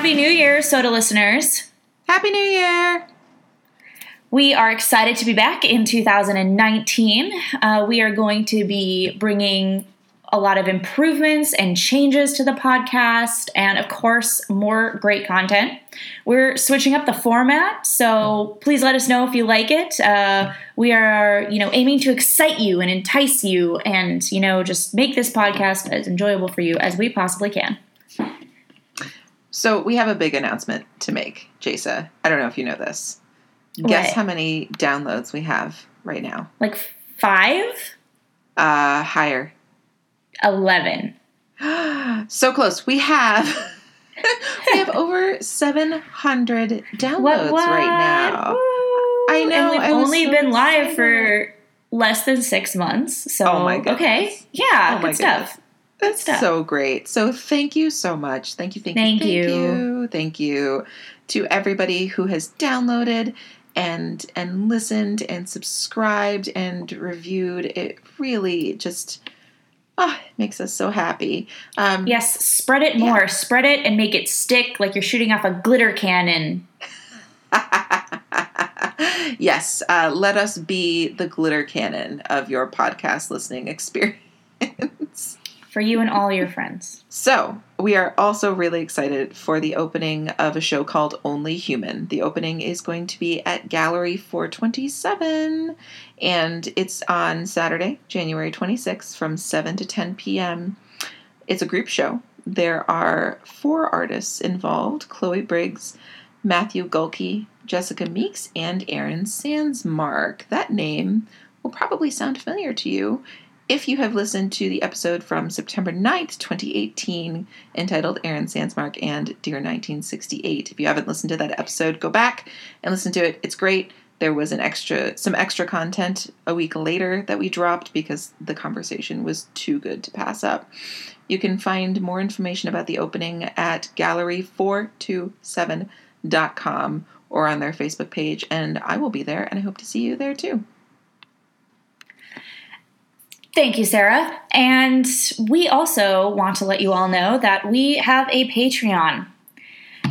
Happy New Year, Soda listeners. Happy New Year! We are excited to be back in 2019. Uh, we are going to be bringing a lot of improvements and changes to the podcast, and of course, more great content. We're switching up the format, so please let us know if you like it. Uh, we are, you know, aiming to excite you and entice you, and you know, just make this podcast as enjoyable for you as we possibly can. So we have a big announcement to make, Jasa. I don't know if you know this. Guess What? how many downloads we have right now? Like five, Uh, higher. eleven. so close. We have we have over 700 downloads right now. I know, And we've I only so been live for less than six months. So Oh my goodness. okay, yeah, Oh my good stuff. That's stuff. so great. So thank you so much. Thank you, thank, Thank you, thank you, thank you to everybody who has downloaded and and listened and subscribed and reviewed. It really just ah makes us so happy. Um, Yes, spread it more. Spread it and make it stick like you're shooting off a glitter cannon. yes, uh, let us be the glitter cannon of your podcast listening experience. For you and all your friends. So, we are also really excited for the opening of a show called Only Human. The opening is going to be at Gallery 427, and it's on Saturday, January 26th from 7 to 10 p.m. It's a group show. There are four artists involved Chloe Briggs, Matthew Gulke, Jessica Meeks, and Aaron Sandsmark. That name will probably sound familiar to you if you have listened to the episode from September 9th, 2018, entitled Aaron Sandsmark and Dear 1968. If you haven't listened to that episode, go back and listen to it. It's great. There was an extra some extra content a week later that we dropped because the conversation was too good to pass up. You can find more information about the opening at gallery427.com or on their Facebook page, and I will be there and I hope to see you there too. Thank you, Sarah. And we also want to let you all know that we have a Patreon.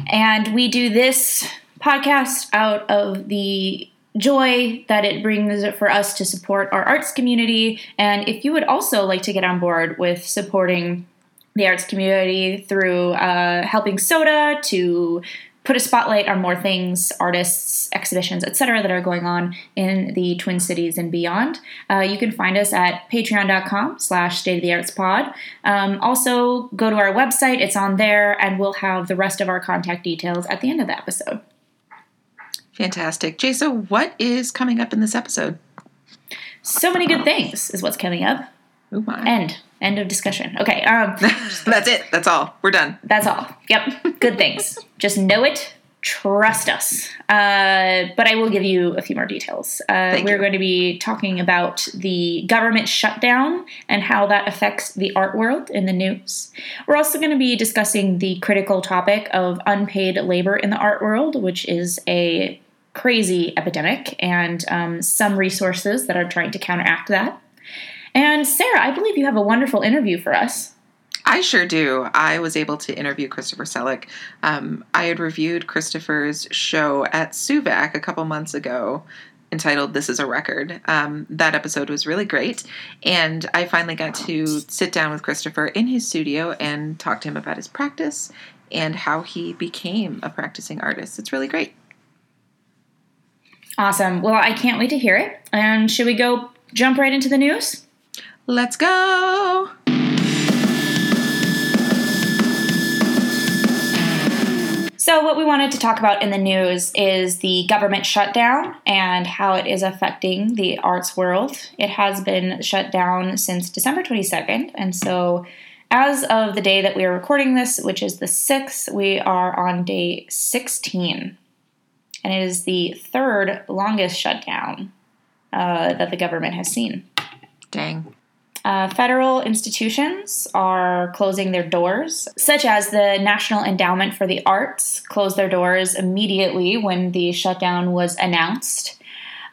And we do this podcast out of the joy that it brings for us to support our arts community. And if you would also like to get on board with supporting the arts community through uh, helping Soda to put a spotlight on more things, artists, exhibitions, etc., that are going on in the Twin Cities and beyond. Uh, you can find us at patreon.com slash state of the arts pod. Um, also, go to our website, it's on there, and we'll have the rest of our contact details at the end of the episode. Fantastic. Jay, so what is coming up in this episode? So many good things is what's coming up. Oh my. End. End of discussion. Okay, um, That's it. That's all. We're done. That's all. Yep. Good things. Just know it. Trust us. Uh, but I will give you a few more details. Uh, we're you. going to be talking about the government shutdown and how that affects the art world in the news. We're also going to be discussing the critical topic of unpaid labor in the art world, which is a crazy epidemic, and um, some resources that are trying to counteract that. And Sarah, I believe you have a wonderful interview for us. I sure do. I was able to interview Christopher Selleck. Um, I had reviewed Christopher's show at SooVAC a couple months ago entitled This is a Record. Um, that episode was really great. And I finally got to sit down with Christopher in his studio and talk to him about his practice and how he became a practicing artist. It's really great. Awesome. Well, I can't wait to hear it. And should we go jump right into the news? Let's go. So, what we wanted to talk about in the news is the government shutdown and how it is affecting the arts world. It has been shut down since December 22nd. And so, as of the day that we are recording this, which is the 6th, we are on day 16. And it is the third longest shutdown uh, that the government has seen. Dang. Uh, federal institutions are closing their doors, such as the National Endowment for the Arts closed their doors immediately when the shutdown was announced.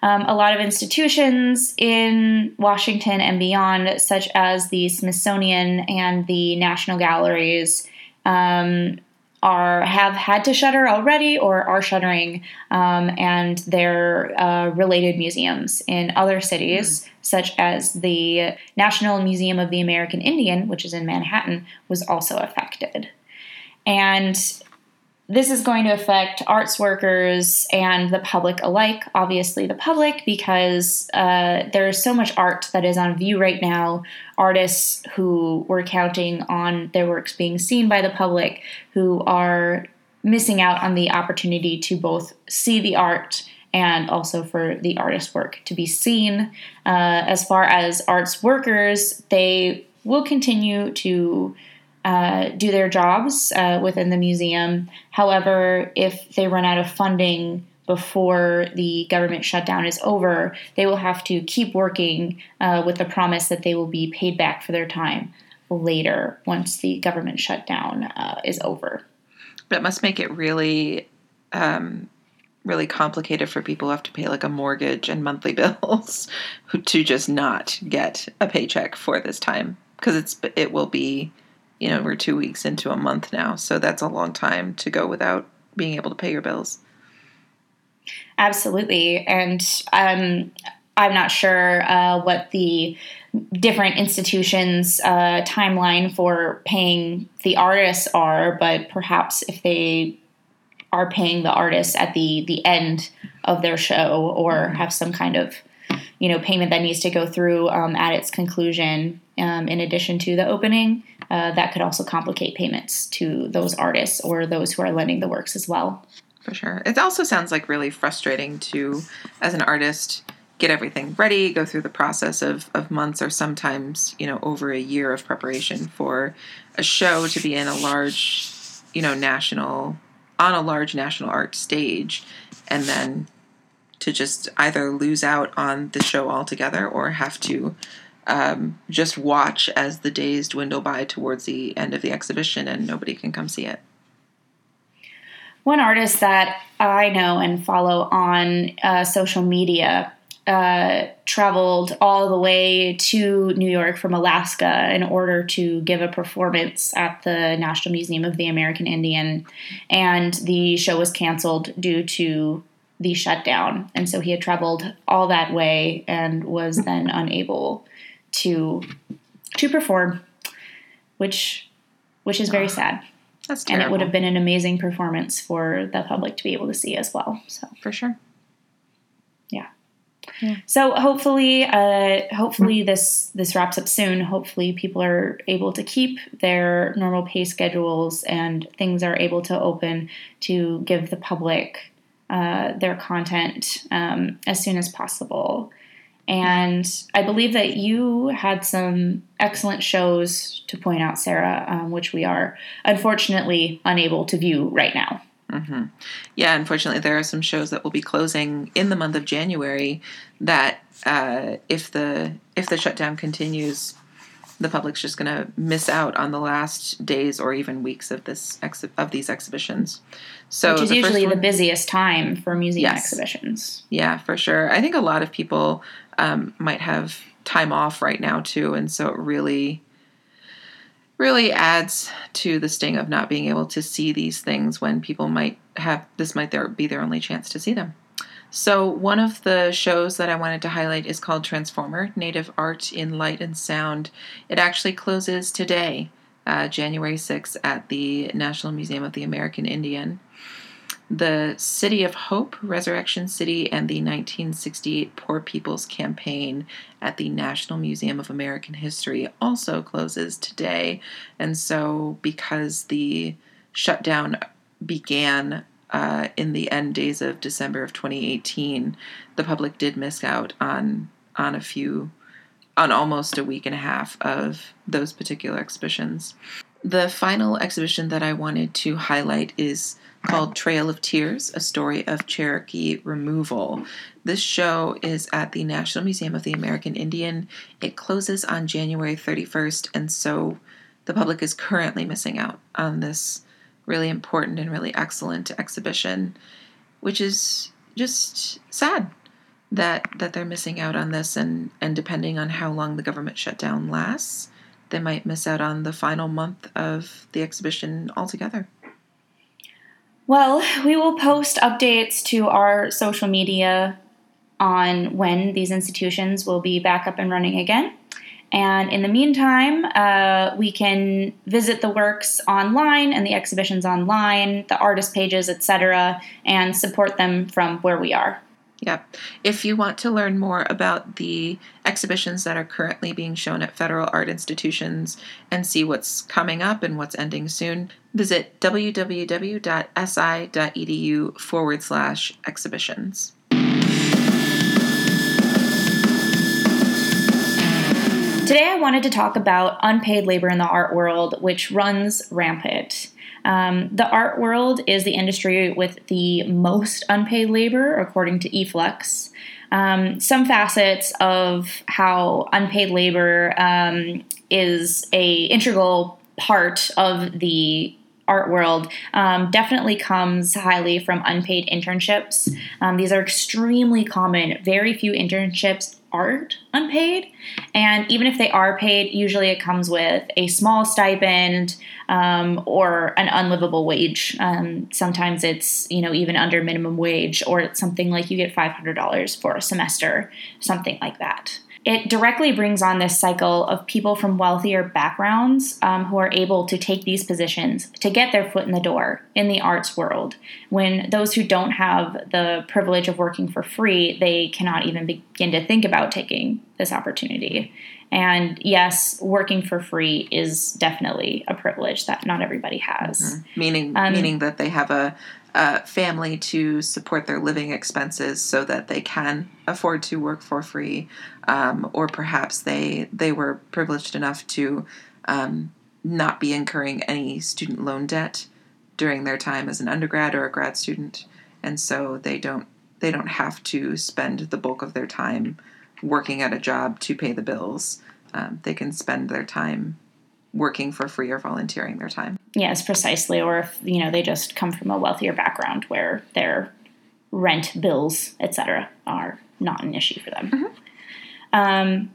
Um, a lot of institutions in Washington and beyond, such as the Smithsonian and the National Galleries, um, are have had to shutter already or are shuttering, um, and their uh, related museums in other cities, mm. such as the National Museum of the American Indian, which is in Manhattan, was also affected. And this is going to affect arts workers and the public alike. Obviously, the public, because uh, there is so much art that is on view right now. Artists who were counting on their works being seen by the public, who are missing out on the opportunity to both see the art and also for the artist's work to be seen. Uh, as far as arts workers, they will continue to uh, do their jobs uh, within the museum. However, if they run out of funding before the government shutdown is over, they will have to keep working uh, with the promise that they will be paid back for their time later once the government shutdown uh, is over. But it must make it really. Um, really complicated for people who have to pay like a mortgage and monthly bills to just not get a paycheck for this time because it's it will be you know, we're two weeks into a month now, so that's a long time to go without being able to pay your bills. Absolutely, and um, I'm not sure uh, what the different institutions' uh, timeline for paying the artists are, but perhaps if they are paying the artists at the the end of their show or mm-hmm. have some kind of you know payment that needs to go through um, at its conclusion um, in addition to the opening uh, that could also complicate payments to those artists or those who are lending the works as well. For sure. It also sounds like really frustrating to, as an artist, get everything ready, go through the process of, of months or sometimes, you know, over a year of preparation for a show to be in a large, you know, national, on a large national art stage, and then to just either lose out on the show altogether or have to um, just watch as the days dwindle by towards the end of the exhibition and nobody can come see it. One artist that I know and follow on uh, social media uh, traveled all the way to New York from Alaska in order to give a performance at the National Museum of the American Indian. And the show was canceled due to the shutdown. And so he had traveled all that way and was then unable to to perform, which which is very oh, sad. That's terrible. And it would have been an amazing performance for the public to be able to see as well. So for sure. Yeah. yeah. So hopefully, uh, hopefully this this wraps up soon. Hopefully, people are able to keep their normal pay schedules and things are able to open to give the public uh, their content um, as soon as possible. And I believe that you had some excellent shows to point out, Sarah, um, which we are unfortunately unable to view right now. Mm-hmm. Yeah, unfortunately, there are some shows that will be closing in the month of January. That uh, if the if the shutdown continues, the public's just going to miss out on the last days or even weeks of this ex- of these exhibitions. So which is the usually one, the busiest time for museum yes. exhibitions. Yeah, for sure. I think a lot of people um, might have time off right now too, and so it really really adds to the sting of not being able to see these things when people might have this might their, be their only chance to see them. So one of the shows that I wanted to highlight is called Transformer: Native Art in Light and Sound. It actually closes today, uh, January 6th, at the National Museum of the American Indian. The City of Hope, Resurrection City, and the 1968 Poor People's Campaign at the National Museum of American History also closes today. And so, because the shutdown began uh, in the end days of December of 2018, the public did miss out on on a few, on almost a week and a half of those particular exhibitions. The final exhibition that I wanted to highlight is called Trail of Tears A Story of Cherokee Removal. This show is at the National Museum of the American Indian. It closes on January 31st, and so the public is currently missing out on this really important and really excellent exhibition, which is just sad that that they're missing out on this and and depending on how long the government shutdown lasts, they might miss out on the final month of the exhibition altogether. Well, we will post updates to our social media on when these institutions will be back up and running again. And in the meantime, uh, we can visit the works online and the exhibitions online, the artist pages, etc., and support them from where we are. Yep. If you want to learn more about the exhibitions that are currently being shown at federal art institutions and see what's coming up and what's ending soon, visit www.si.edu forward slash exhibitions. Today, I wanted to talk about unpaid labor in the art world, which runs rampant. Um, the art world is the industry with the most unpaid labor, according to eFlux. Um, some facets of how unpaid labor um, is a integral part of the art world um, definitely comes highly from unpaid internships. Um, these are extremely common. Very few internships aren't unpaid. And even if they are paid, usually it comes with a small stipend um, or an unlivable wage. Um, sometimes it's, you know, even under minimum wage, or it's something like you get $500 for a semester, something like that it directly brings on this cycle of people from wealthier backgrounds um, who are able to take these positions to get their foot in the door in the arts world. When those who don't have the privilege of working for free, they cannot even begin to think about taking this opportunity. And yes, working for free is definitely a privilege that not everybody has. Mm-hmm. Meaning, um, meaning that they have a, family to support their living expenses so that they can afford to work for free, um, or perhaps they they were privileged enough to um, not be incurring any student loan debt during their time as an undergrad or a grad student, and so they don't they don't have to spend the bulk of their time working at a job to pay the bills. Um, they can spend their time working for free or volunteering their time. Yes, precisely. Or if you know they just come from a wealthier background where their rent, bills, etc., are not an issue for them. Mm-hmm. Um,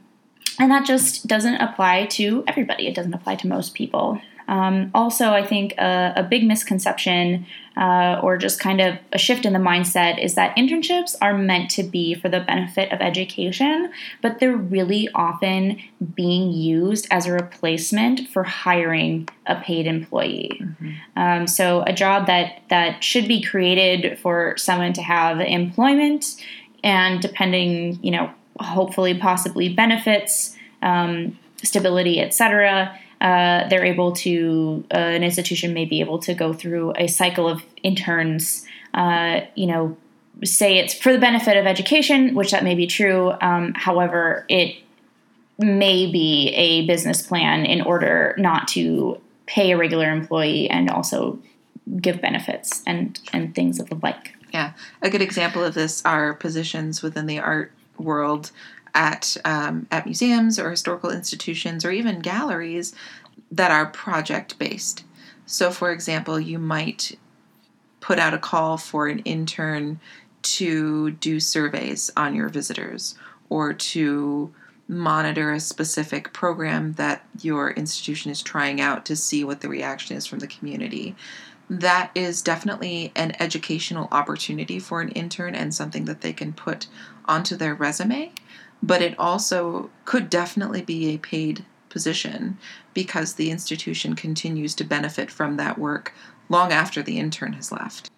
and that just doesn't apply to everybody. It doesn't apply to most people. Um, also, I think a, a big misconception uh, or just kind of a shift in the mindset is that internships are meant to be for the benefit of education, but they're really often being used as a replacement for hiring a paid employee. Mm-hmm. Um, so, a job that, that should be created for someone to have employment and depending, you know, hopefully, possibly benefits, um, stability, etc uh, they're able to uh, an institution may be able to go through a cycle of interns uh, you know say it's for the benefit of education which that may be true um, however it may be a business plan in order not to pay a regular employee and also give benefits and and things of the like. Yeah. A good example of this are positions within the art world at um, at museums or historical institutions or even galleries that are project based. So, for example, you might put out a call for an intern to do surveys on your visitors or to monitor a specific program that your institution is trying out to see what the reaction is from the community. That is definitely an educational opportunity for an intern and something that they can put onto their resume but it also could definitely be a paid position because the institution continues to benefit from that work long after the intern has left.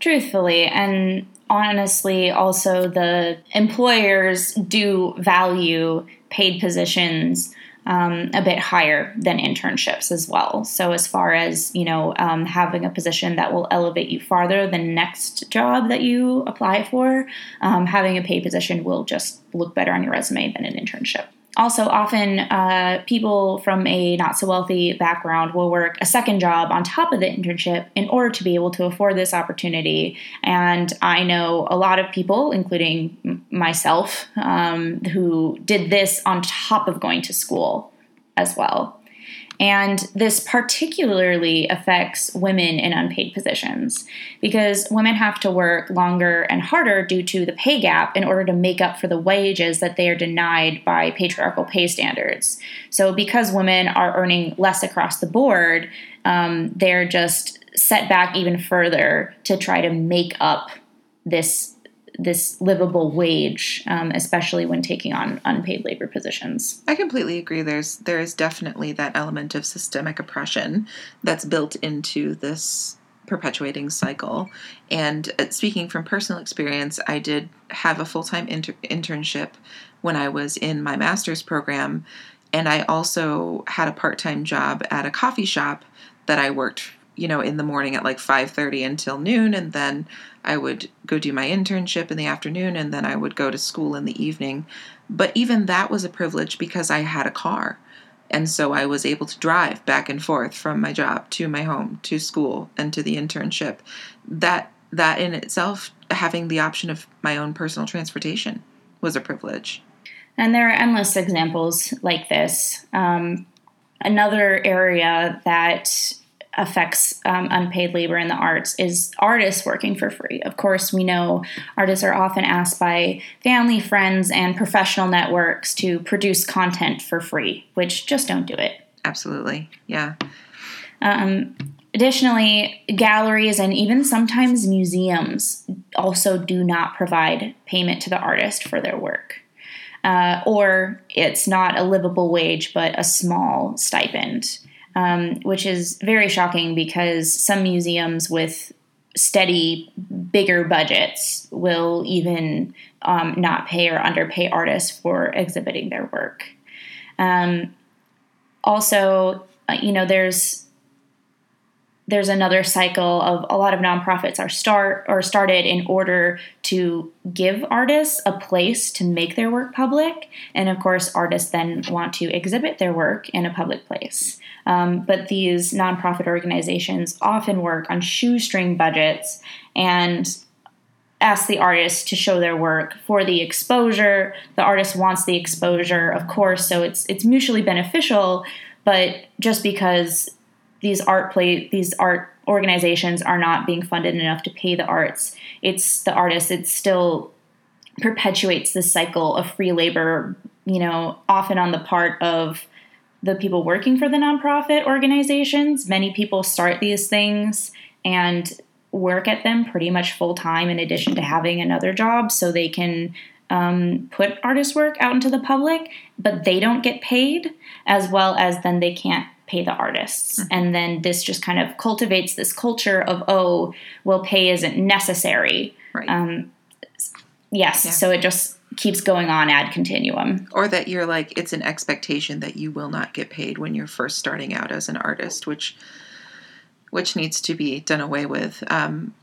Truthfully, and honestly, also the employers do value paid positions um, a bit higher than internships as well. So as far as you know, um, having a position that will elevate you farther the next job that you apply for, um, having a paid position will just look better on your resume than an internship also, often uh, people from a not so wealthy background will work a second job on top of the internship in order to be able to afford this opportunity. And I know a lot of people, including myself, um, who did this on top of going to school as well. And this particularly affects women in unpaid positions because women have to work longer and harder due to the pay gap in order to make up for the wages that they are denied by patriarchal pay standards. So, because women are earning less across the board, um, they're just set back even further to try to make up this this livable wage, um, especially when taking on unpaid labor positions. I completely agree. There's there is definitely that element of systemic oppression that's built into this perpetuating cycle. And uh, speaking from personal experience, I did have a full time inter- internship when I was in my master's program, and I also had a part time job at a coffee shop that I worked you know in the morning at like 5:30 until noon and then I would go do my internship in the afternoon and then I would go to school in the evening. But even that was a privilege because I had a car. And so I was able to drive back and forth from my job to my home to school and to the internship. That that in itself having the option of my own personal transportation was a privilege. And there are endless examples like this. Um, another area that affects um, unpaid labor in the arts is artists working for free. Of course, we know artists are often asked by family, friends, and professional networks to produce content for free, which just don't do it. Absolutely. Yeah. Um, additionally, galleries and even sometimes museums also do not provide payment to the artist for their work. Uh, or it's not a livable wage, but a small stipend um, which is very shocking because some museums with steady, bigger budgets will even um, not pay or underpay artists for exhibiting their work. Um, also, uh, you know, there's there's another cycle of a lot of nonprofits are start or started in order to give artists a place to make their work public and of course artists then want to exhibit their work in a public place um, but these nonprofit organizations often work on shoestring budgets and ask the artist to show their work for the exposure. The artist wants the exposure, of course, so it's it's mutually beneficial. But just because these art play these art organizations are not being funded enough to pay the arts, it's the artists. It still perpetuates this cycle of free labor. You know, often on the part of the people working for the nonprofit organizations. Many people start these things and work at them pretty much full time in addition to having another job so they can um, put artist work out into the public, but they don't get paid, as well as then they can't pay the artists. Mm-hmm. And then this just kind of cultivates this culture of, oh, well, pay isn't necessary. Right. Um, yes. Yeah. So it just keeps going on ad continuum. Or that you're like, it's an expectation that you will not get paid when you're first starting out as an artist, which which needs to be done away with. Um,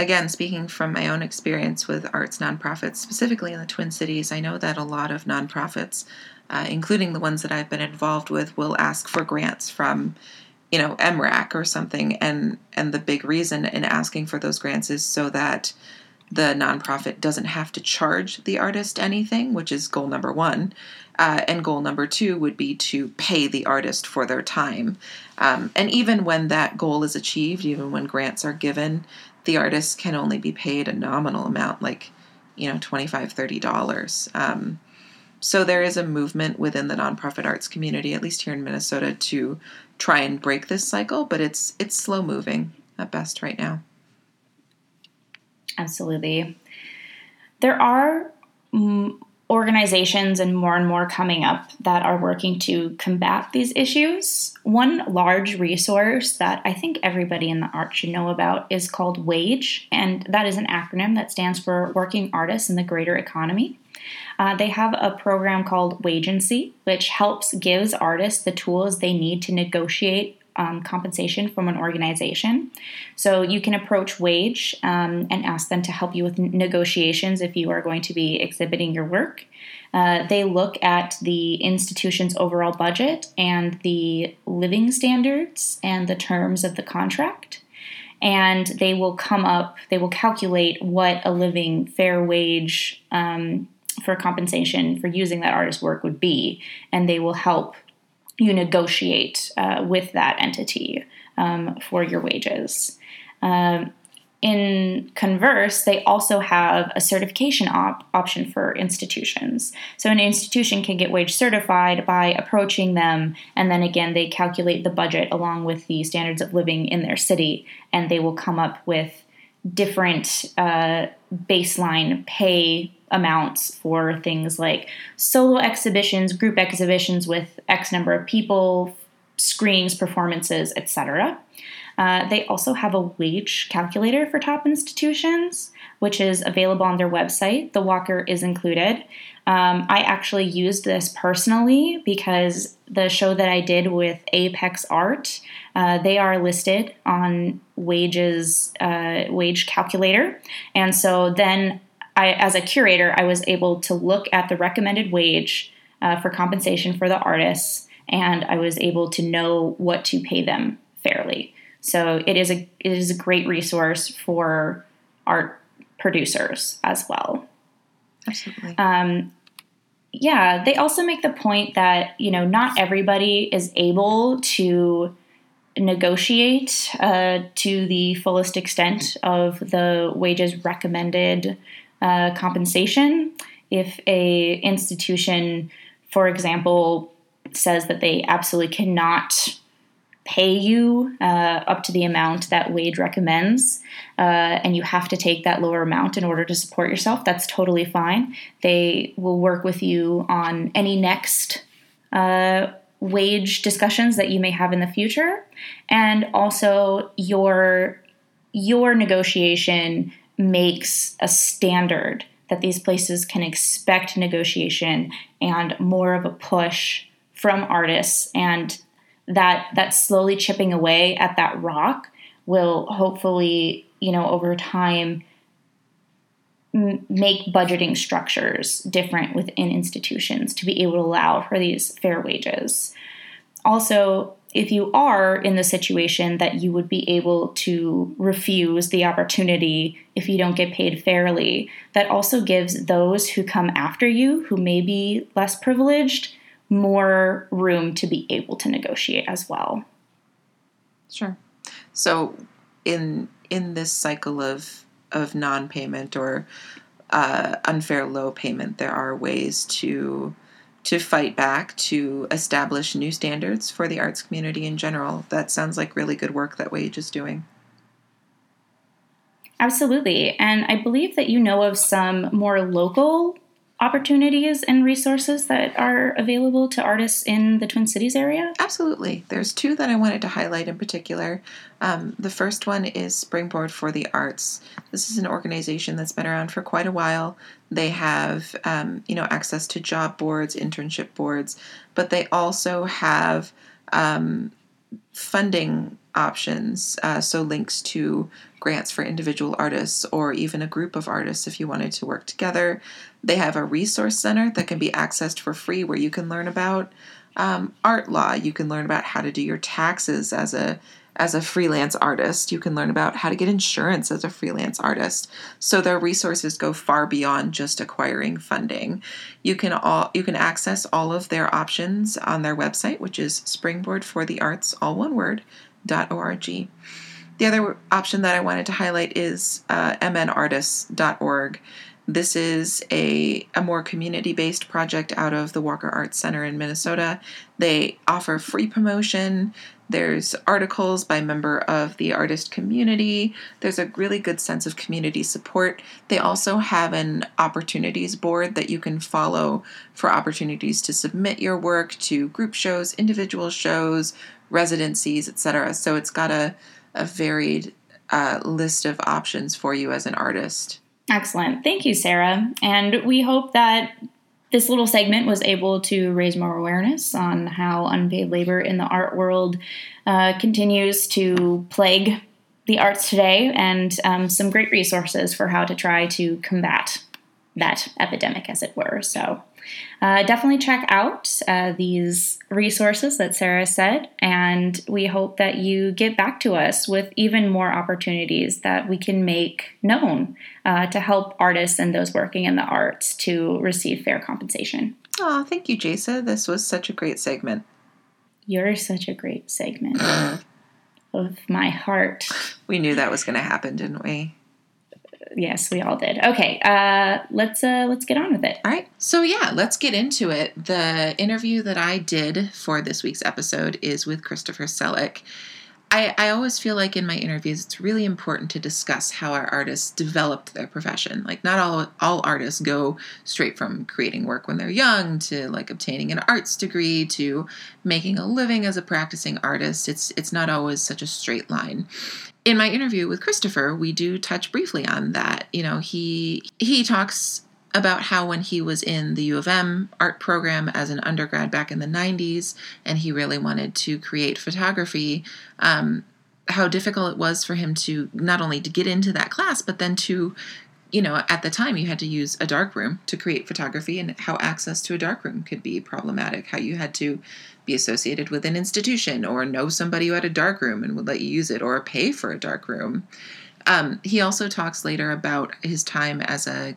again, speaking from my own experience with arts nonprofits, specifically in the Twin Cities, I know that a lot of nonprofits, uh, including the ones that I've been involved with, will ask for grants from, you know, MRAC or something, and and the big reason in asking for those grants is so that the nonprofit doesn't have to charge the artist anything, which is goal number one. Uh, and goal number two would be to pay the artist for their time. Um, and even when that goal is achieved, even when grants are given, the artist can only be paid a nominal amount, like, you know, $25, $30. Um, so there is a movement within the nonprofit arts community, at least here in Minnesota, to try and break this cycle, but it's it's slow moving at best right now. Absolutely. There are organizations and more and more coming up that are working to combat these issues. One large resource that I think everybody in the art should know about is called WAGE, and that is an acronym that stands for Working Artists in the Greater Economy. Uh, they have a program called Wagency, which helps gives artists the tools they need to negotiate um, compensation from an organization. So you can approach Wage um, and ask them to help you with negotiations if you are going to be exhibiting your work. Uh, they look at the institution's overall budget and the living standards and the terms of the contract. And they will come up, they will calculate what a living fair wage um, for compensation for using that artist's work would be. And they will help you negotiate uh, with that entity um, for your wages. Um, in Converse, they also have a certification op- option for institutions. So, an institution can get wage certified by approaching them, and then again, they calculate the budget along with the standards of living in their city, and they will come up with different uh, baseline pay amounts for things like solo exhibitions, group exhibitions with X number of people, screenings, performances, etc. Uh, they also have a wage calculator for top institutions, which is available on their website. The Walker is included. Um, I actually used this personally because the show that I did with Apex Art, uh, they are listed on wages uh, wage calculator, and so then I, as a curator, I was able to look at the recommended wage uh, for compensation for the artists, and I was able to know what to pay them fairly. So it is a it is a great resource for art producers as well. Absolutely. Um, yeah, they also make the point that you know not everybody is able to negotiate uh, to the fullest extent of the wages recommended uh, compensation. If a institution, for example, says that they absolutely cannot pay you uh, up to the amount that wage recommends, uh, and you have to take that lower amount in order to support yourself, that's totally fine. They will work with you on any next uh, wage discussions that you may have in the future, and also your your negotiation makes a standard that these places can expect negotiation and more of a push from artists and that that slowly chipping away at that rock will hopefully you know over time m- make budgeting structures different within institutions to be able to allow for these fair wages. Also if you are in the situation that you would be able to refuse the opportunity if you don't get paid fairly, that also gives those who come after you, who may be less privileged, more room to be able to negotiate as well. Sure. So in in this cycle of of non-payment or uh, unfair low payment, there are ways to to fight back to establish new standards for the arts community in general. That sounds like really good work that Wage is doing. Absolutely. And I believe that you know of some more local opportunities and resources that are available to artists in the Twin Cities area? Absolutely. There's two that I wanted to highlight in particular. Um, the first one is Springboard for the Arts. This is an organization that's been around for quite a while. They have, um, you know, access to job boards, internship boards, but they also have um, funding options. Uh, so links to grants for individual artists or even a group of artists if you wanted to work together. They have a resource center that can be accessed for free where you can learn about um, art law. You can learn about how to do your taxes as a as a freelance artist. You can learn about how to get insurance as a freelance artist. So their resources go far beyond just acquiring funding. You can all you can access all of their options on their website, which is Springboard for the Arts, all one word, .org. The other option that I wanted to highlight is uh, mnartists.org. This is a, a more community based project out of the Walker Arts Center in Minnesota. They offer free promotion. There's articles by member of the artist community. There's a really good sense of community support. They also have an opportunities board that you can follow for opportunities to submit your work to group shows, individual shows, residencies, etc. So it's got a, a varied uh, list of options for you as an artist. Excellent. Thank you, Sarah. And we hope that this little segment was able to raise more awareness on how unpaid labor in the art world uh, continues to plague the arts today and um, some great resources for how to try to combat that epidemic, as it were. So, uh, definitely check out uh, these resources that Sarah said, and we hope that you get back to us with even more opportunities that we can make known uh, to help artists and those working in the arts to receive fair compensation. Oh, thank you, Jasa. This was such a great segment. You're such a great segment. of my heart. We knew that was going to happen, didn't we? Yes, we all did. Okay, uh, let's uh, let's get on with it. All right. So, yeah, let's get into it. The interview that I did for this week's episode is with Christopher Selleck. I, I always feel like in my interviews, it's really important to discuss how our artists developed their profession. Like, not all all artists go straight from creating work when they're young to like obtaining an arts degree to making a living as a practicing artist. It's it's not always such a straight line. In my interview with Christopher, we do touch briefly on that. You know, he he talks about how when he was in the U of M art program as an undergrad back in the 90s and he really wanted to create photography, um, how difficult it was for him to not only to get into that class, but then to, you know, at the time you had to use a darkroom to create photography and how access to a darkroom could be problematic, how you had to be associated with an institution or know somebody who had a darkroom and would let you use it or pay for a darkroom. Um, he also talks later about his time as a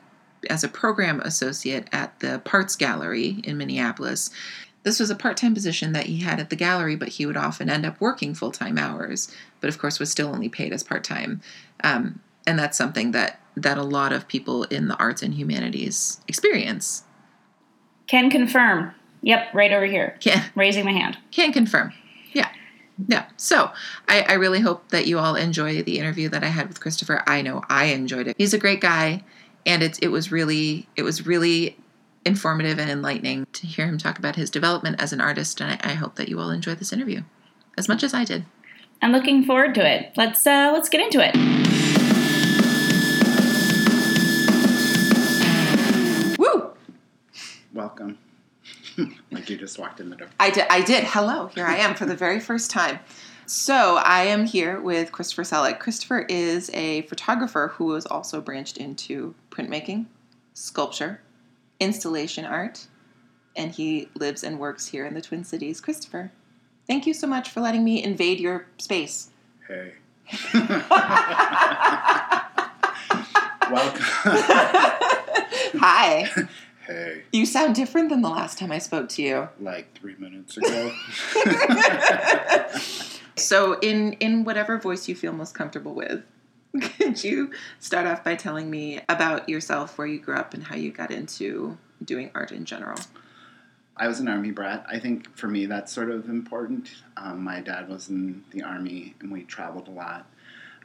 as a program associate at the Parts Gallery in Minneapolis. This was a part time position that he had at the gallery, but he would often end up working full time hours, but of course was still only paid as part time. Um, and that's something that, that a lot of people in the arts and humanities experience. Can confirm. Yep, right over here. Can, Raising my hand. can confirm. Yeah. Yeah. So I, I really hope that you all enjoy the interview that I had with Christopher. I know I enjoyed it. He's a great guy and it, it was really it was really informative and enlightening to hear him talk about his development as an artist and I, I hope that you all enjoy this interview as much as I did. I'm looking forward to it. Let's uh, let's get into it. Woo! Welcome. like you just walked in the door. I did I did. Hello, here I am for the very first time. So I am here with Christopher Selleck. Christopher is a photographer who has also branched into printmaking, sculpture, installation art, and he lives and works here in the Twin Cities. Christopher, thank you so much for letting me invade your space. Hey. Welcome. Hi. hey. You sound different than the last time I spoke to you. Like three minutes ago. So, in in whatever voice you feel most comfortable with, could you start off by telling me about yourself, where you grew up, and how you got into doing art in general? I was an army brat. I think for me that's sort of important. Um, my dad was in the army and we traveled a lot.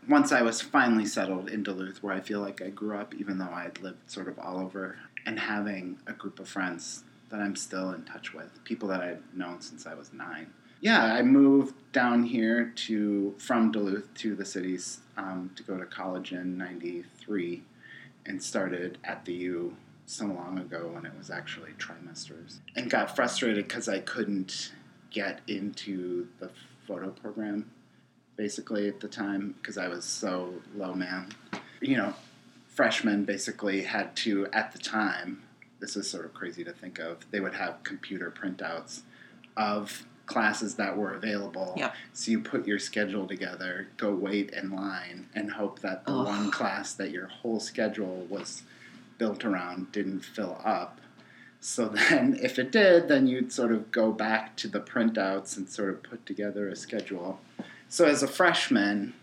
Once I was finally settled in Duluth, where I feel like I grew up, even though I had lived sort of all over, and having a group of friends that I'm still in touch with, people that I've known since I was nine. Yeah, I moved down here to from Duluth to the cities um, to go to college in '93, and started at the U so long ago when it was actually trimesters, and got frustrated because I couldn't get into the photo program basically at the time because I was so low man. You know, freshmen basically had to at the time. This is sort of crazy to think of. They would have computer printouts of classes that were available. Yeah. So you put your schedule together, go wait in line, and hope that the Ugh. one class that your whole schedule was built around didn't fill up. So then, if it did, then you'd sort of go back to the printouts and sort of put together a schedule. So as a freshman,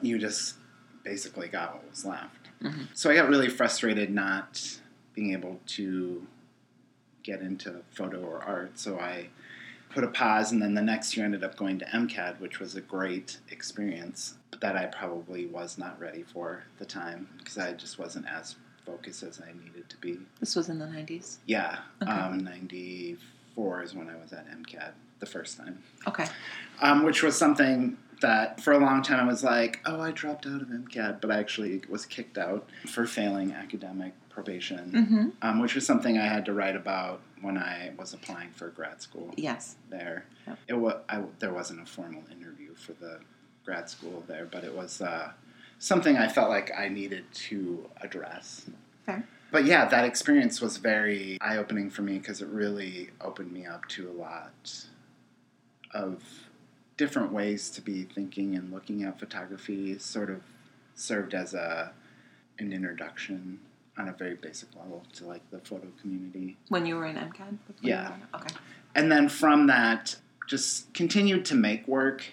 you just basically got what was left. Mhm. So I got really frustrated not being able to get into photo or art. So I put a pause, and then the next year ended up going to MCAD, which was a great experience, but that I probably was not ready for at the time because I just wasn't as focused as I needed to be. This was in the nineties. Yeah, Okay. um, 94 is when I was at MCAD the first time, Okay. um, which was something that for a long time I was like, oh, I dropped out of MCAD, but I actually was kicked out for failing academic probation, Mm-hmm. um, which was something I had to write about when I was applying for grad school Yes. there. Yep. It was I, there wasn't a formal interview for the grad school there, but it was uh, something I felt like I needed to address. Fair. But yeah, that experience was very eye opening for me because it really opened me up to a lot of different ways to be thinking and looking at photography. Sort of served as a an introduction on a very basic level to like the photo community. When you were in MCAD. Yeah. Okay. and then from that just continued to make work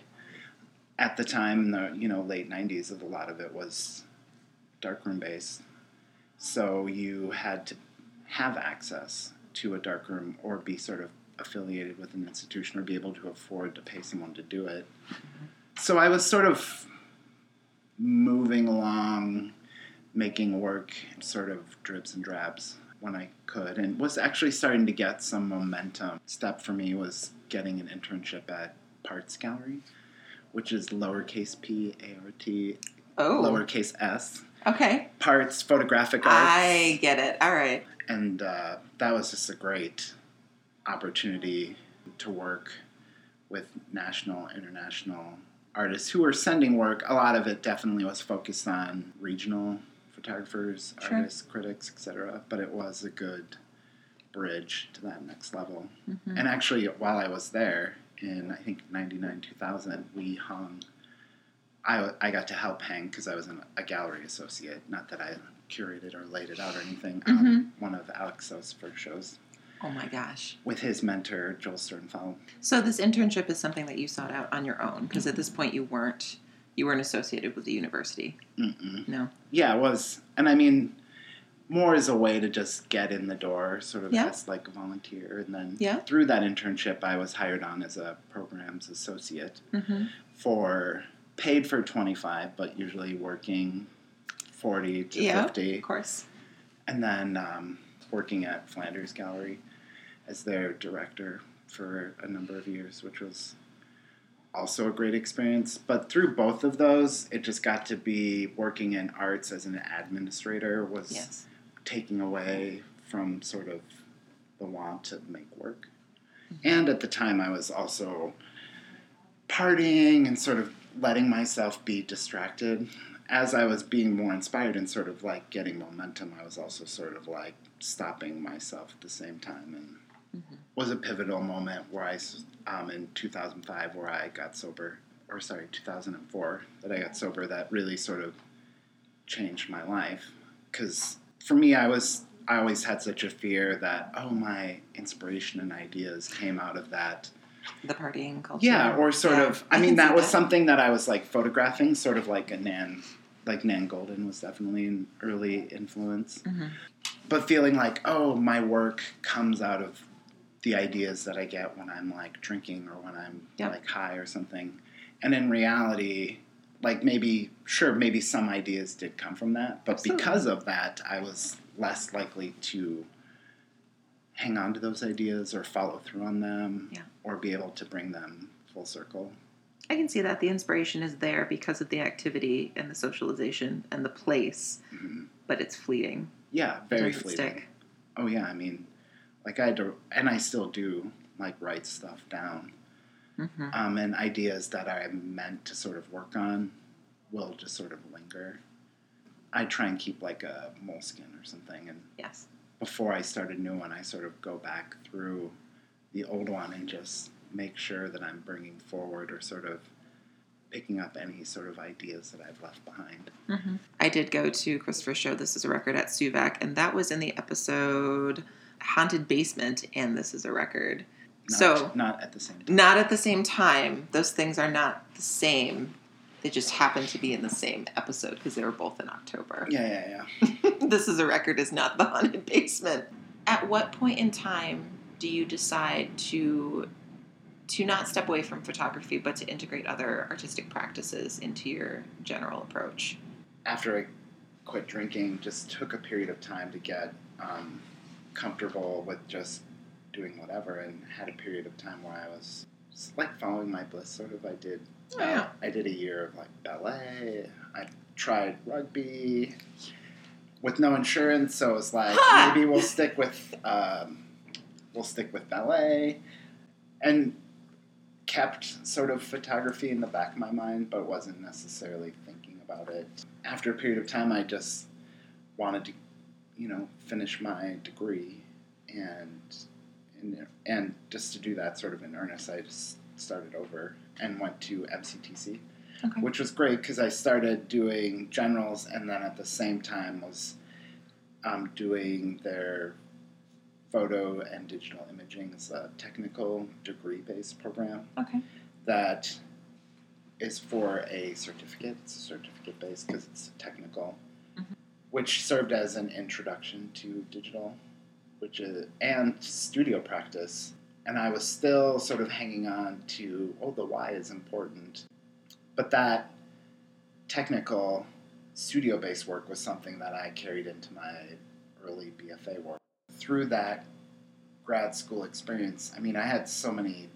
at the time, in the you know late '90s, a lot of it was darkroom based. So you had to have access to a darkroom or be sort of affiliated with an institution or be able to afford to pay someone to do it. So I was sort of moving along, making work sort of dribs and drabs when I could, and was actually starting to get some momentum. Step for me was getting an internship at Parts Gallery, which is lowercase p a r t Oh, lowercase s okay. parts photographic arts I get it. All right. and uh, that was just a great opportunity to work with national international artists who were sending work a lot of it definitely was focused on regional photographers Sure. artists critics etc but it was a good bridge to that next level Mhm. and actually while i was there in i think 99 2000 we hung I, I got to help hang because I was an, a gallery associate. Not that I curated or laid it out or anything. Um, one of Alex's first shows Oh my gosh. with his mentor Joel Sternfeld. So this internship is something that you sought out on your own because at this point you weren't you weren't associated with the university. Mm-mm. No. Yeah, it was, and I mean, more as a way to just get in the door, sort of Yeah. as like a volunteer, and then Yeah. through that internship, I was hired on as a programs associate Mm-hmm. for paid for twenty five, but usually working forty to Yeah. fifty. Of course. and then um, working at Flanders Gallery as their director for a number of years, which was also a great experience. But through both of those, it just got to be working in arts as an administrator was Yes. taking away from sort of the want to make work. Mm-hmm. And at the time, I was also partying and sort of letting myself be distracted. As I was being more inspired and sort of like getting momentum, I was also sort of like stopping myself at the same time. And was a pivotal moment where I, um, in 2005, where I got sober, or sorry, 2004, that I got sober, that really sort of changed my life. Because for me, I was I always had such a fear that oh my inspiration and ideas came out of that. The partying culture. Yeah, or sort Yeah, of. I, I mean, that was that. something that I was like photographing, sort of like a Nan, like Nan Goldin was definitely an early influence. Mhm. But feeling like oh, my work comes out of the ideas that I get when I'm like drinking or when I'm Yep. like high or something, and in reality. Like maybe, sure, maybe some ideas did come from that, but Absolutely. because of that, I was less likely to hang on to those ideas or follow through on them Yeah. or be able to bring them full circle. I can see that the inspiration is there because of the activity and the socialization and the place, Mhm. but it's fleeting. Yeah, very fleeting. stick. Oh yeah, I mean, like I had to, and I still do, like write stuff down. Mm-hmm. Um, and ideas that I meant to sort of work on will just sort of linger. I try and keep like a Moleskine or something, and Yes. before I start a new one, I sort of go back through the old one and just make sure that I'm bringing forward or sort of picking up any sort of ideas that I've left behind. Mm-hmm. I did go to Christopher's show. This is a record at SooVAC, and that was in the episode Haunted Basement, and this is a record. Not, So- not at the same time. Not at the same time. Those things are not the same. They just happen to be in the same episode because they were both in October. Yeah, yeah, yeah. this is a record is not the haunted basement. At what point in time do you decide to to not step away from photography but to integrate other artistic practices into your general approach? after I quit drinking, just took a period of time to get um, comfortable with just doing whatever, and had a period of time where I was like following my bliss. Sort of, I did. Oh, yeah. uh, I did a year of like ballet. I tried rugby with no insurance, so it was like maybe we'll stick with um, we'll stick with ballet, and kept sort of photography in the back of my mind, but wasn't necessarily thinking about it. After a period of time, I just wanted to, you know, finish my degree, and and, and just to do that sort of in earnest, I just started over and went to MCTC, Okay. which was great because I started doing generals, and then at the same time was um, doing their photo and digital imaging as a technical degree based program Okay. that is for a certificate. It's a certificate based because it's technical, Mhm. which served as an introduction to digital, which is and studio practice. And I was still sort of hanging on to oh the why is important, but that technical studio based work was something that I carried into my early BFA work. Through that grad school experience, I mean, I had so many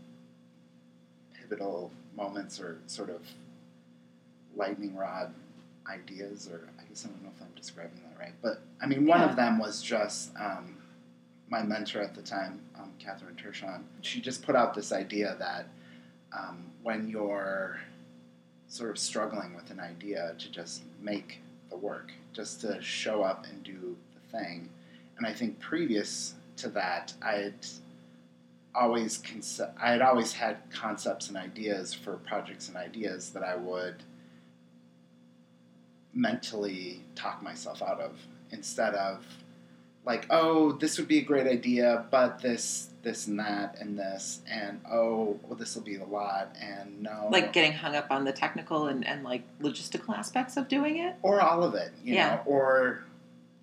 pivotal moments or sort of lightning rod ideas, or I guess I don't know if I'm describing that right. But I mean, one Yeah. of them was just um, my mentor at the time, um, Catherine Tershon. She just put out this idea that um, when you're sort of struggling with an idea, to just make the work, just to show up and do the thing. And I think previous to that, I had always conce- I had always had concepts and ideas for projects and ideas that I would mentally talk myself out of instead of like oh this would be a great idea but this this and that and this and oh well this will be a lot and no Like getting hung up on the technical and, and like logistical aspects of doing it. or all of it, you Yeah. know, or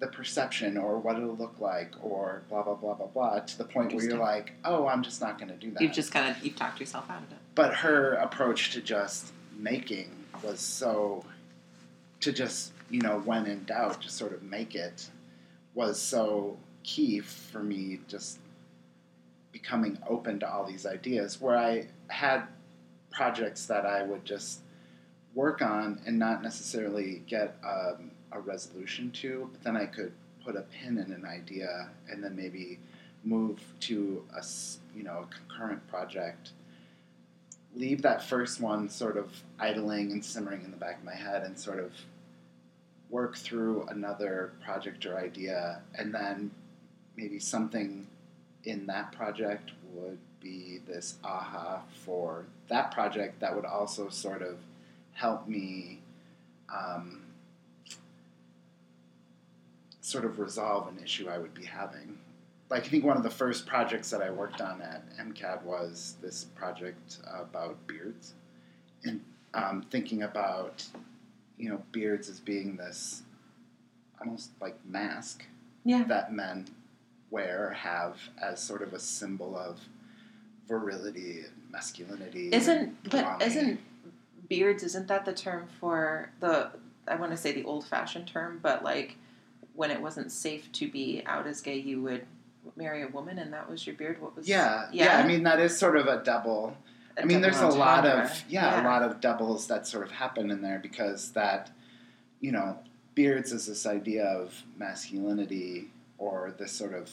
the perception, or what it'll look like, or blah blah blah blah blah, to the point where you're like, oh, I'm just not going to do that. You've just kind of you've talked yourself out of it. but her approach to just making was so, to just you know, when in doubt, just sort of make it, was so key for me. Just becoming open to all these ideas, where I had projects that I would just work on and not necessarily get um, a resolution to, but then I could put a pin in an idea and then maybe move to a you know a concurrent project. Leave that first one sort of idling and simmering in the back of my head, and sort of work through another project or idea, and then maybe something in that project would be this aha for that project that would also sort of help me um, sort of resolve an issue I would be having. Like, I think one of the first projects that I worked on at MCAD was this project about beards. And um, thinking about, you know, beards as being this almost like mask Yeah. that men wear, have as sort of a symbol of virility and masculinity. Isn't but belonging. isn't beards? Isn't that the term for the? I want to say the old-fashioned term, but like when it wasn't safe to be out as gay, you would marry a woman, and that was your beard. What was? Yeah, yeah, I mean, that is sort of a double. a I mean, there's a lot of yeah, a lot of doubles that sort of happen in there because that, you know, beards is this idea of masculinity or this sort of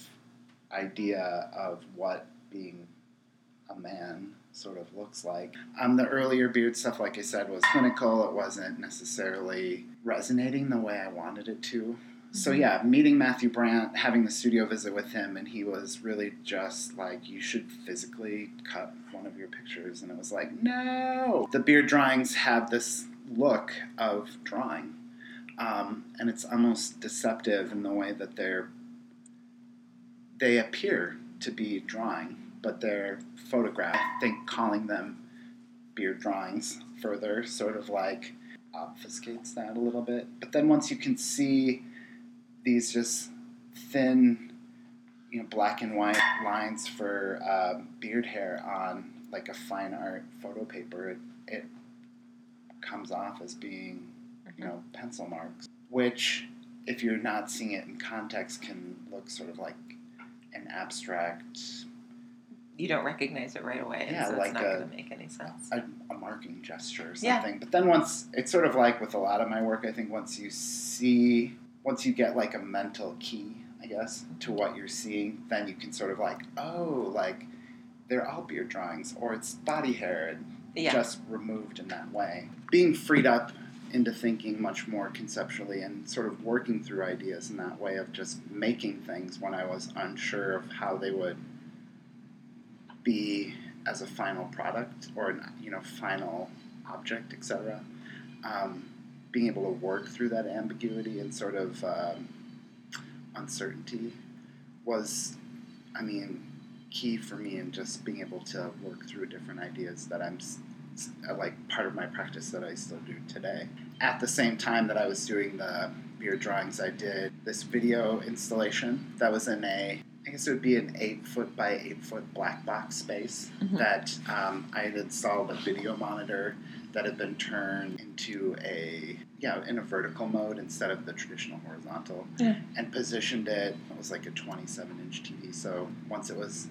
idea of what being a man sort of looks like. Um, the earlier beard stuff, like I said, was clinical. It wasn't necessarily resonating the way I wanted it to. So Mhm. yeah, meeting Matthew Brandt, having the studio visit with him, and he was really just like, "You should physically cut one of your pictures," and it was like, "No." The beard drawings have this look of drawing, um, and it's almost deceptive in the way that they're they appear to be drawing, but they're photographed. I think calling them beard drawings further sort of like obfuscates that a little bit. But then once you can see these just thin, you know, black and white lines for uh, beard hair on like a fine art photo paper, it, it comes off as being, you know, pencil marks, which if you're not seeing it in context can look sort of like an abstract You don't recognize it right away, Yeah, so it's like not a- going to make any sense. a, a marking gesture or something. Yeah. something. But then once it's sort of like with a lot of my work, I think once you see, once you get like a mental key, I guess, to what you're seeing, then you can sort of like, oh, like they're all beard drawings, or it's body hair and Yeah. just removed in that way. Being freed up into thinking much more conceptually and sort of working through ideas in that way of just making things when I was unsure of how they would be as a final product or an, you know final object, etc. Um, being able to work through that ambiguity and sort of um, uncertainty was, I mean, key for me in just being able to work through different ideas that I'm like part of my practice that I still do today. At the same time that I was doing the beard drawings, I did this video installation that was in a I guess it would be an eight foot by eight foot black box space Mhm. that um, I had installed a video monitor that had been turned into a yeah in a vertical mode instead of the traditional horizontal. Yeah. and positioned it it was like a 27 inch tv so once it was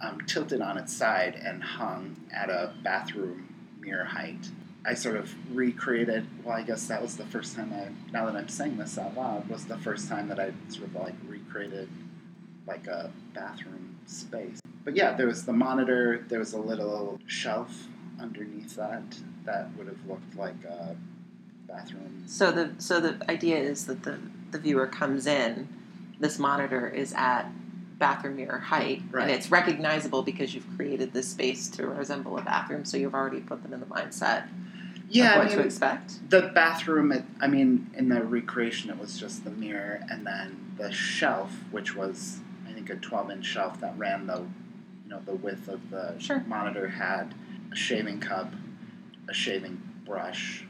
um, tilted on its side and hung at a bathroom mirror height i sort of recreated well i guess that was the first time i now that i'm saying this out loud was the first time that i sort of like recreated like a bathroom space. But yeah there was the monitor there was a little shelf underneath that that would have looked like a bathroom So the so the idea is that the the viewer comes in, this monitor is at bathroom mirror height, Right. and it's recognizable because you've created this space to resemble a bathroom. So you've already put them in the mindset yeah of I what to mean, expect. the bathroom it, i mean in the recreation it was just the mirror and then the shelf which was i think a 12 inch shelf that ran the you know the width of the Sure. monitor had a shaving cup a shaving brush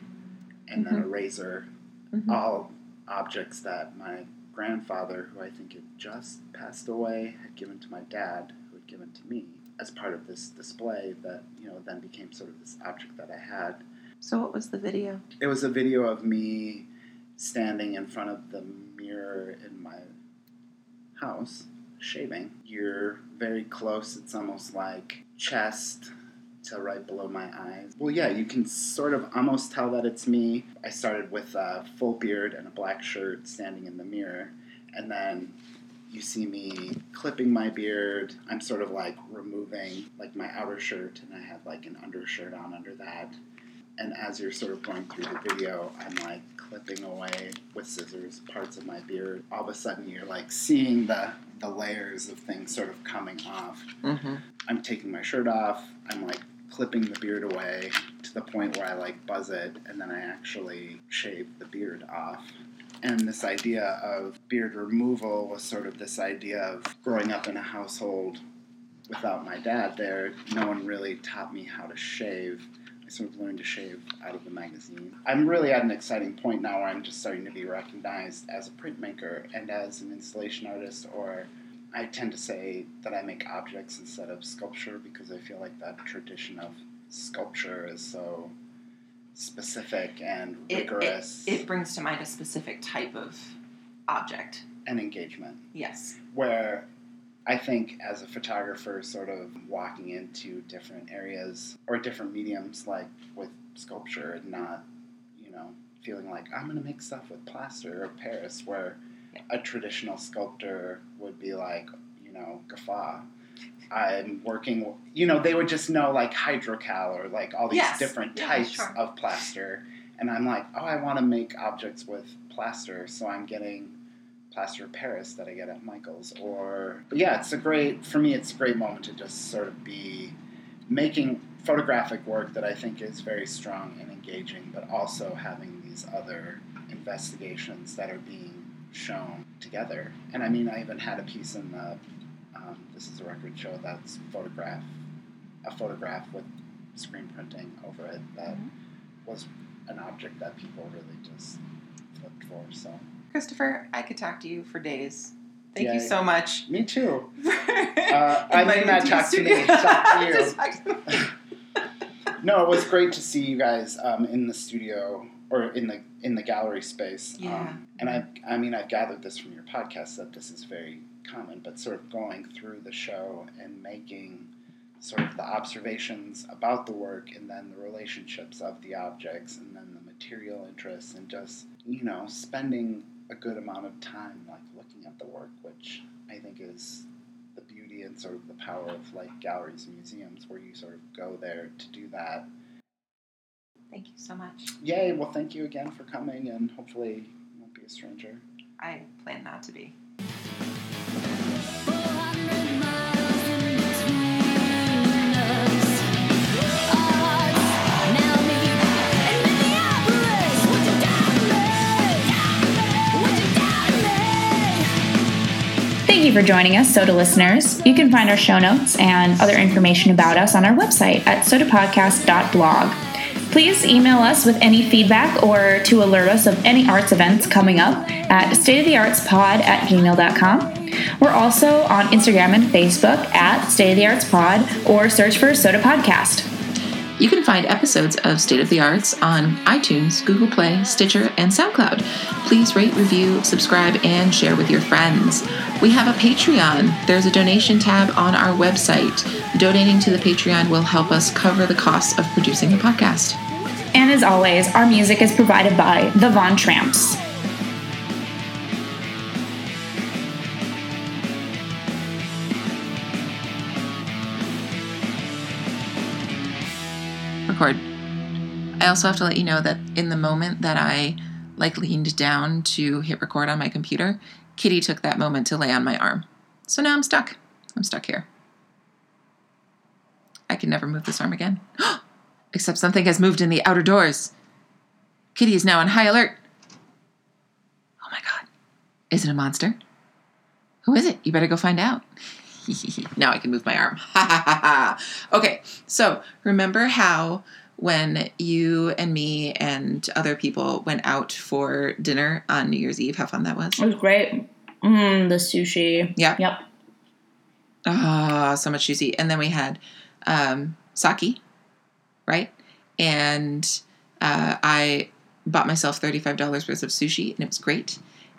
and then a razor Mhm. all objects that my grandfather who i think had just passed away had given to my dad who had given to me as part of this display that you know then became sort of this object that i had So what was the video? it was a video of me standing in front of the mirror in my house, shaving. You're very close. It's almost like chest to right below my eyes. Well, yeah, you can sort of almost tell that it's me. I started with a full beard and a black shirt standing in the mirror, and then you see me clipping my beard. I'm sort of like removing like my outer shirt, and I had like an undershirt on under that and as you're sort of going through the video, I'm like clipping away with scissors parts of my beard. All of a sudden, you're like seeing the the layers of things sort of coming off. Mm-hmm. I'm taking my shirt off. I'm like clipping the beard away to the point where I like buzz it, and then I actually shave the beard off. And this idea of beard removal was sort of this idea of growing up in a household without my dad there. No one really taught me how to shave. I sort of learned to shave out of the magazine. I'm really at an exciting point now where I'm just starting to be recognized as a printmaker and as an installation artist, or I tend to say that I make objects instead of sculpture because I feel like that tradition of sculpture is so specific and It, it, rigorous it brings to mind a specific type of object. and engagement. Yes. where I think as a photographer, sort of walking into different areas or different mediums, like with sculpture, and not, you know, feeling like I'm going to make stuff with plaster or Paris, where. A traditional sculptor would be like, you know, guffaw. I'm working, you know, they would just know like hydrocal or like all these Yes. different Yeah, types sure. of plaster. And I'm like, oh, I want to make objects with plaster, so I'm getting plaster of Paris that I get at Michael's. Or, but yeah, it's a great, for me, it's a great moment to just sort of be making photographic work that I think is very strong and engaging, but also having these other investigations that are being shown together. And I mean, I even had a piece in the, um, this is a record show that's photograph, a photograph with screen printing over it that Mhm. was an object that people really just flipped for. So Christopher, I could talk to you for days. Thank Yeah, you so much. me too. uh, I may not talk to me, talk to you. No, it was great to see you guys um, in the studio or in the in the gallery space. Yeah. Um, and I, I mean, I've gathered this from your podcast that this is very common, but sort of going through the show and making sort of the observations about the work and then the relationships of the objects and then the material interests and just you know spending a good amount of time like looking at the work, which I think is the beauty and sort of the power of like galleries and museums where you sort of go there to do that. Thank you so much. Yay! Well, thank you again for coming, and hopefully you won't be a stranger. I plan not to be. 400 miles in between us. Our hearts now meet in Minneapolis. Would you doubt me? Would you doubt me? Thank you for joining us, Soda listeners. You can find our show notes and other information about us on our website at sodapodcast.blog. Please email us with any feedback or to alert us of any arts events coming up at stateoftheartspod at gmail.com. We're also on Instagram and Facebook at State of the Arts Pod or search for Soda Podcast. You can find episodes of State of the Arts on iTunes, Google Play, Stitcher, and SoundCloud. Please rate, review, subscribe, and share with your friends. We have a Patreon. There's a donation tab on our website. Donating to the Patreon will help us cover the costs of producing the podcast. And as always, our music is provided by the Von Tramps. record. I also have to let you know that in the moment that I like leaned down to hit record on my computer, Kitty took that moment to lay on my arm. So now I'm stuck. I'm stuck here. I can never move this arm again. Oh, Except something has moved in the outer doors. Kitty is now on high alert. Oh my god. Is it a monster? Who is it? You better go find out. now I can move my arm. Ha ha ha ha. Okay, so remember how when you and me and other people went out for dinner on New Year's Eve, how fun that was? It was great. Mmm, the sushi. Yeah. Yep. Ah, so much sushi. And then we had um, sake, right? And uh, I bought myself $35 worth of sushi, and it was great.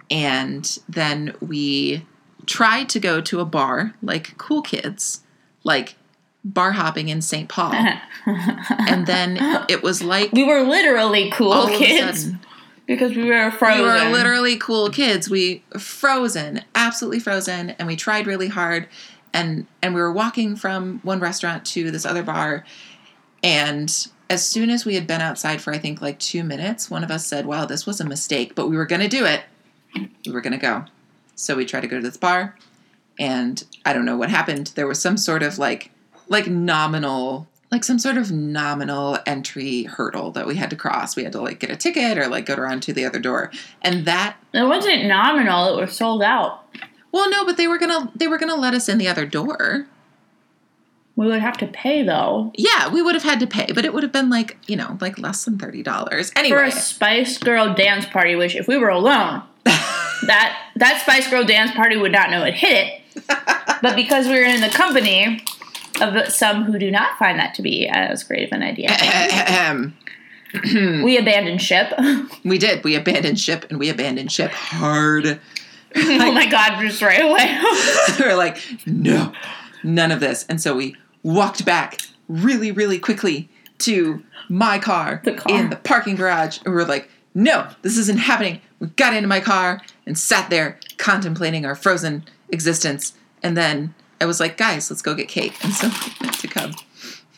And then we tried to go to a bar like cool kids, like bar hopping in St. Paul. and then it was like we were literally cool all of a kids sudden, because we were frozen. we were literally cool kids. We frozen, absolutely frozen, and we tried really hard. And and we were walking from one restaurant to this other bar, and as soon as we had been outside for I think like two minutes, one of us said, "Wow, this was a mistake," but we were going to do it. We were going to go. So we tried to go to this bar, and I don't know what happened. There was some sort of like like nominal like some sort of nominal entry hurdle that we had to cross. We had to like get a ticket or like go around to the other door. And that It wasn't nominal. It was sold out. well no, but they were gonna they were gonna let us in the other door. We would have to pay though Yeah, we would have had to pay, but it would have been like, you know, like less than thirty dollars. Anyway. For a Spice Girl dance party. Which, if we were alone, that that Spice Girl dance party would not know it hit it. but because we were in the company of some who do not find that to be as great of an idea, we abandoned ship. we did. We abandoned ship and we abandoned ship hard. Oh my god, just right away. we're like, no, none of this. And so we walked back really, really quickly to my car, The car. in the parking garage. And we were like, no, this isn't happening. We got into my car and sat there contemplating our frozen existence. And then I was like, guys, let's go get cake. And so we went to Cub.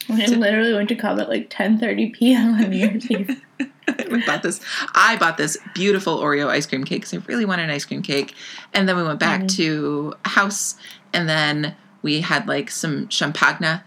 we literally went to Cub at like 10:30 p.m. on New Year's Eve. we bought this. I bought this beautiful Oreo ice cream cake because I really wanted an ice cream cake. And then we went back mm-hmm. to house, and then we had like some champagne,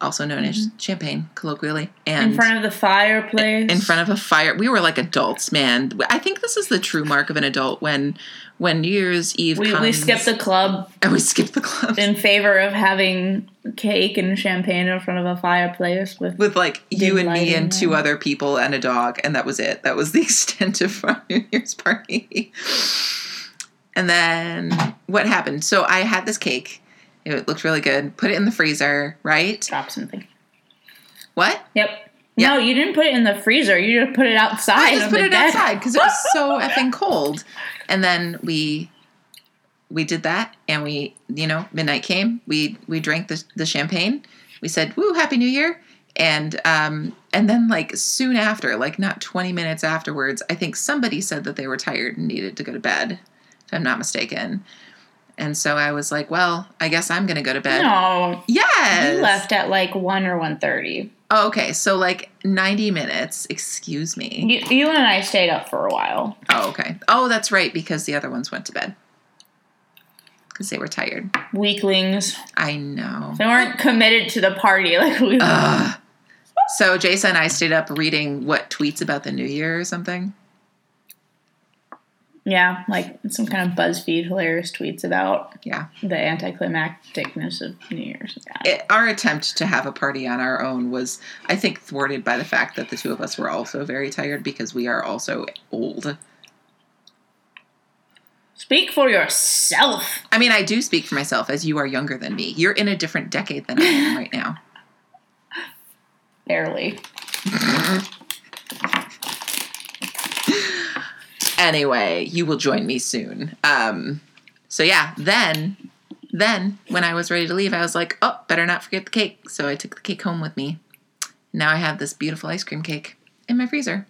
also known as mm-hmm. champagne colloquially, and in front of the fireplace. in front of a fire. We were like adults, man. I think this is the true mark of an adult when when New Year's Eve we, comes. we skipped the club and we skipped the club in favor of having cake and champagne in front of a fireplace with with like you and me and two other people and a dog, and that was it. That was the extent of our New Year's party. And then what happened? So I had this cake. It looked really good. Put it in the freezer, right? drop something. What? Yep. Yeah. No, you didn't put it in the freezer. You just put it outside. I just put it deck. outside because it was so effing cold. And then we we did that, and we you know midnight came. We we drank the the champagne. We said, "Woo, happy New Year!" And um and then like soon after, like not twenty minutes afterwards, I think somebody said that they were tired and needed to go to bed. If I'm not mistaken. And so I was like, "Well, I guess I'm gonna go to bed." No, Yes. you left at like one or one thirty. Oh, okay, so like ninety minutes. Excuse me. You, you and I stayed up for a while. Oh, okay. Oh, that's right, because the other ones went to bed. Because they were tired. Weaklings. I know. They weren't committed to the party like we were. Ugh. So Jason and I stayed up reading what tweets about the new year or something. Yeah, like some kind of BuzzFeed hilarious tweets about Yeah. the anticlimacticness of New Year's. Yeah. It, our attempt to have a party on our own was, I think, thwarted by the fact that the two of us were also very tired because we are also old. Speak for yourself. I mean, I do speak for myself as you are younger than me. You're in a different decade than I am right now. Barely. Anyway, you will join me soon. Um, so yeah, then, then when I was ready to leave, I was like, oh, better not forget the cake. So I took the cake home with me. Now I have this beautiful ice cream cake in my freezer.